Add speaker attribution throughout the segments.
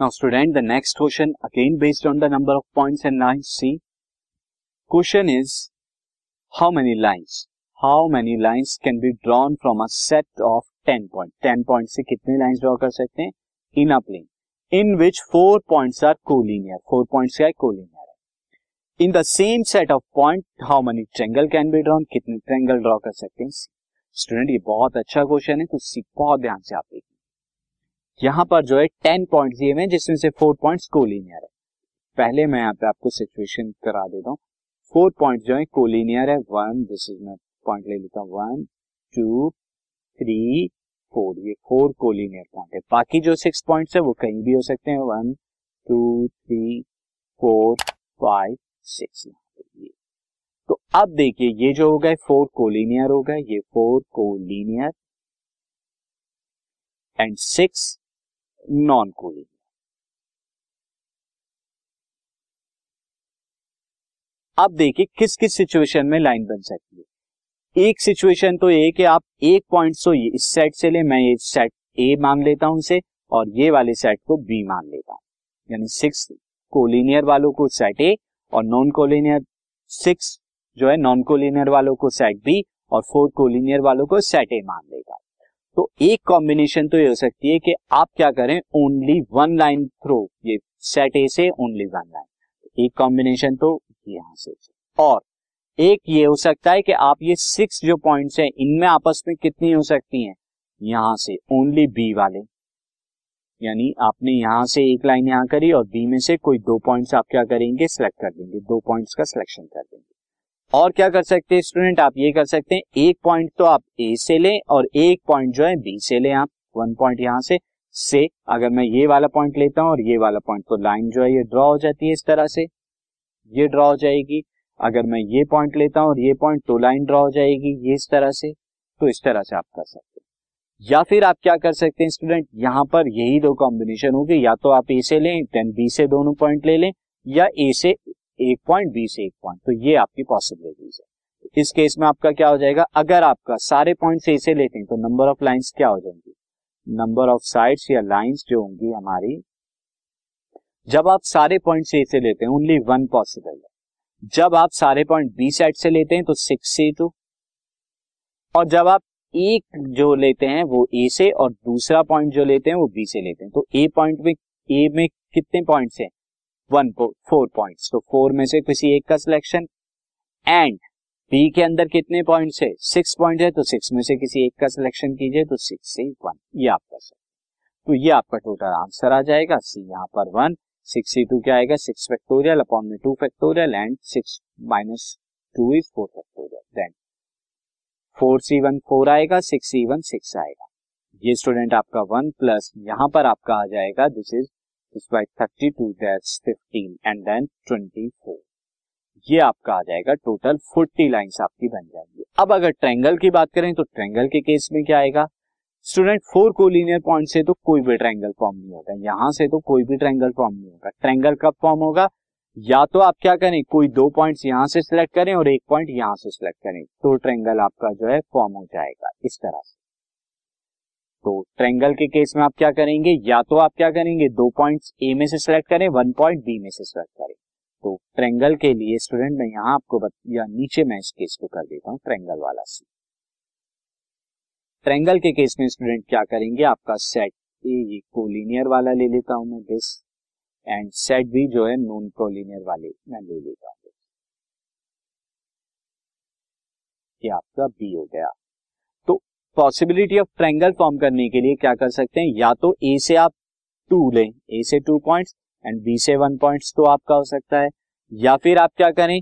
Speaker 1: Now student, the next question again based on the number of points and lines. See, question is how many lines? How many lines can be drawn from a set of 10 points? 10 points से कितने lines draw कर सकते हैं? In a plane in which four points are collinear. Four points क्या है? Collinear है. In the same set of point, how many triangle can be drawn? कितने triangle draw कर सकते हैं? स्टूडेंट ये बहुत अच्छा क्वेश्चन है तो बहुत ध्यान से आप यहाँ पर जो है टेन पॉइंट दिए हुए जिसमें से फोर पॉइंट कोलिनियर है। पहले मैं यहाँ पे आपको सिचुएशन करा देता हूँ। फोर पॉइंट जो है कोलिनियर है। वन दिस इज़ मैं पॉइंट ले लेता हूँ। वन टू थ्री फोर ये फोर कोलिनियर पॉइंट है। बाकी जो सिक्स पॉइंट्स है, वो कहीं भी हो सकते हैं। One two three four five six तो अब देखिए, ये जो हो गए फोर कोलिनियर हो गए, ये four collinear and six non collinear अब देखिए किस किस सिचुएशन में लाइन बन सकती है। एक सिचुएशन तो ये कि आप एक पॉइंट सो ये इस सेट से ले, मैं ये सेट ए मान लेता हूँ इसे और ये वाले सेट को बी मान लेता हूँ। यानी सिक्स कोलिनियर वालों को सेट ए और नॉन कोलिनियर सिक्स जो है नॉन कोलिनियर वालों को सेट बी और फोर कोलिनियर वालों को सेट ए मान लेगा तो एक कॉम्बिनेशन तो ये हो सकती है कि आप क्या करें ओनली वन लाइन थ्रो ये सेट ए से ओनली वन लाइन एक कॉम्बिनेशन तो यहाँ से। और एक ये हो सकता है कि आप ये सिक्स जो पॉइंट्स हैं, इनमें आपस में कितनी हो सकती हैं? यहाँ से ओनली बी वाले। यानी आपने यहाँ से एक लाइन यहाँ करी और बी में से कोई दो पॉइंट्स आप क्या करेंगे? सिलेक्ट कर देंगे। दो पॉइंट्स का सिलेक्शन कर देंगे। और क्या कर सकते हैं स्टूडेंट आप ये कर सकते हैं, एक पॉइंट तो आप ए से लें और एक पॉइंट जो है बी से लें आप। वन पॉइंट यहाँ से से अगर मैं ये वाला पॉइंट लेता हूँ और ये वाला पॉइंट तो लाइन जो है ये ड्रॉ हो जाती है इस तरह से। ये ड्रॉ हो जाएगी। अगर मैं ये पॉइंट लेता हूँ और ये पॉइंट तो लाइन ड्रॉ हो जाएगी ये इस तरह से। तो इस तरह से आप कर सकते हैं। या फिर आप क्या कर सकते हैं स्टूडेंट यहाँ पर यही दो कॉम्बिनेशन होगी। या तो आप ए से लें देन बी से दोनों पॉइंट ले लें या ए से एक पॉइंट बी से एक पॉइंट तो ये आपकी पॉसिबिलिटीज है। इस केस में आपका क्या हो जाएगा? अगर आपका सारे पॉइंट ए से लेते हैं तो नंबर ऑफ़ लाइंस क्या हो जाएँगी? नंबर ऑफ़ साइड्स या लाइंस जो होंगी हमारी, जब आप सारे पॉइंट ए से लेते हैं ओनली वन पॉसिबल है। जब आप सारे पॉइंट बी साइड से लेते हैं तो सिक्स से टू और जब आप एक जो लेते हैं, वो ए से, और दूसरा पॉइंट जो लेते हैं, वो बी से लेते हैं। तो ए पॉइंट में ए में कितने पॉइंट्स हैं? वन फोर पॉइंट तो फोर में से किसी एक का सिलेक्शन एंड बी के अंदर कितने पॉइंट है? सिक्स पॉइंट है तो सिक्स में से किसी एक का सिलेक्शन कीजिए तो सिक्स से वन ये आपका सर तो ये आपका टोटल आंसर आ जाएगा। सी यहाँ पर वन सिक्स टू क्या आएगा? सिक्स फैक्टोरियल अपॉन में two factorial and six minus two is four factorial then four C one four आएगा सिक्स सी वन सिक्स आएगा. ये स्टूडेंट आपका वन प्लस यहाँ पर आपका आ जाएगा. This is by thirty two that's fifteen and then twenty four ये आपका आ जाएगा टोटल फोर्टी लाइंस आपकी बन जाएँगी। अब अगर ट्रैंगल की बात करें तो ट्रैंगल के केस में क्या आएगा? स्टूडेंट फोर कोलिनियर पॉइंट से तो कोई भी ट्रैंगल फॉर्म नहीं होगा। यहाँ से तो कोई भी ट्रैंगल फॉर्म नहीं होगा। ट्रैंगल कब फॉर्म होगा? या तो आप क्या करें, कोई दो पॉइंट्स यहाँ से सिलेक्ट करें और एक पॉइंट यहाँ से सिलेक्ट करें तो ट्रैंगल आपका जो है फॉर्म हो जाएगा। इस तरह से। तो ट्रेंगल के केस में आप क्या करेंगे? या तो आप क्या करेंगे? दो पॉइंट्स ए में से सिलेक्ट करें वन पॉइंट बी में से सिलेक्ट करें। तो ट्रेंगल के लिए स्टूडेंट मैं यहाँ आपको बत, या नीचे मैं इस केस को कर देता हूँ ट्रेंगल वाला सी ट्रेंगल के केस में स्टूडेंट क्या करेंगे? आपका सेट ए ये कोलिनियर वाला ले लेता हूँ मैं दिस एंड सेट बी जो है नॉन कोलिनियर वाले मैं ले लेता हूँ। ये आपका बी हो गया। पॉसिबिलिटी ऑफ़ ट्रैंगल फॉर्म करने के लिए क्या कर सकते हैं? या तो ए से आप टू लें ए से टू पॉइंट्स एंड बी से वन पॉइंट्स तो आपका हो सकता है। या फिर आप क्या करें?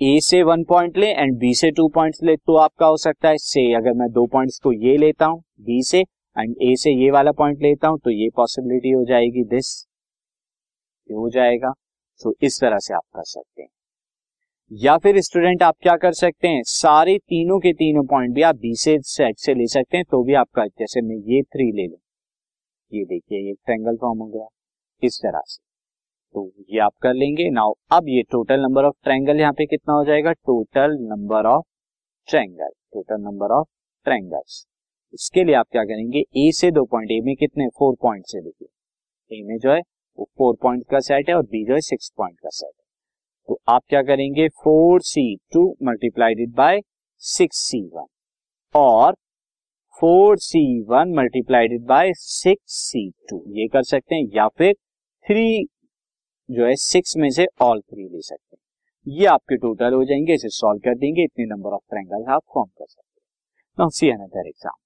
Speaker 1: ए से वन पॉइंट ले एंड बी से टू पॉइंट्स ले तो आपका हो सकता है से। अगर मैं दो पॉइंट्स को ये लेता हूँ बी से एंड ए से ये वाला पॉइंट लेता हूँ तो ये पॉसिबिलिटी हो जाएगी दिस ये हो जाएगा। तो इस तरह से आप कर सकते हैं। या फिर स्टूडेंट आप क्या कर सकते हैं? सारे तीनों के तीनों पॉइंट भी आप बी से सेट से ले सकते हैं तो भी आपका जैसे मैं ये थ्री ले लू। ये देखिए, ये ट्रेंगल फॉर्म हो गया, इस तरह से। तो ये आप कर लेंगे। नाउ अब ये टोटल नंबर ऑफ़ ट्रायंगल यहाँ पे कितना हो जाएगा? Total number of triangle total number of triangles इसके लिए आप क्या करेंगे? ए से दो पॉइंट ए में कितने फोर पॉइंट से देखिए। ए में जो है, वो फोर पॉइंट का सेट है और बी जो है सिक्स पॉइंट का सेट है। आप क्या करेंगे? Four C two multiplied by six C one. और four C one multiplied by six C two. ये कर सकते हैं या फिर थ्री जो है, सिक्स में से ऑल थ्री ले सकते हैं। ये आपके टोटल हो जाएँगे, इसे सॉल्व कर देंगे, इतने नंबर ऑफ़ ट्रायंगल आप फॉर्म कर सकते हैं। Now, see another example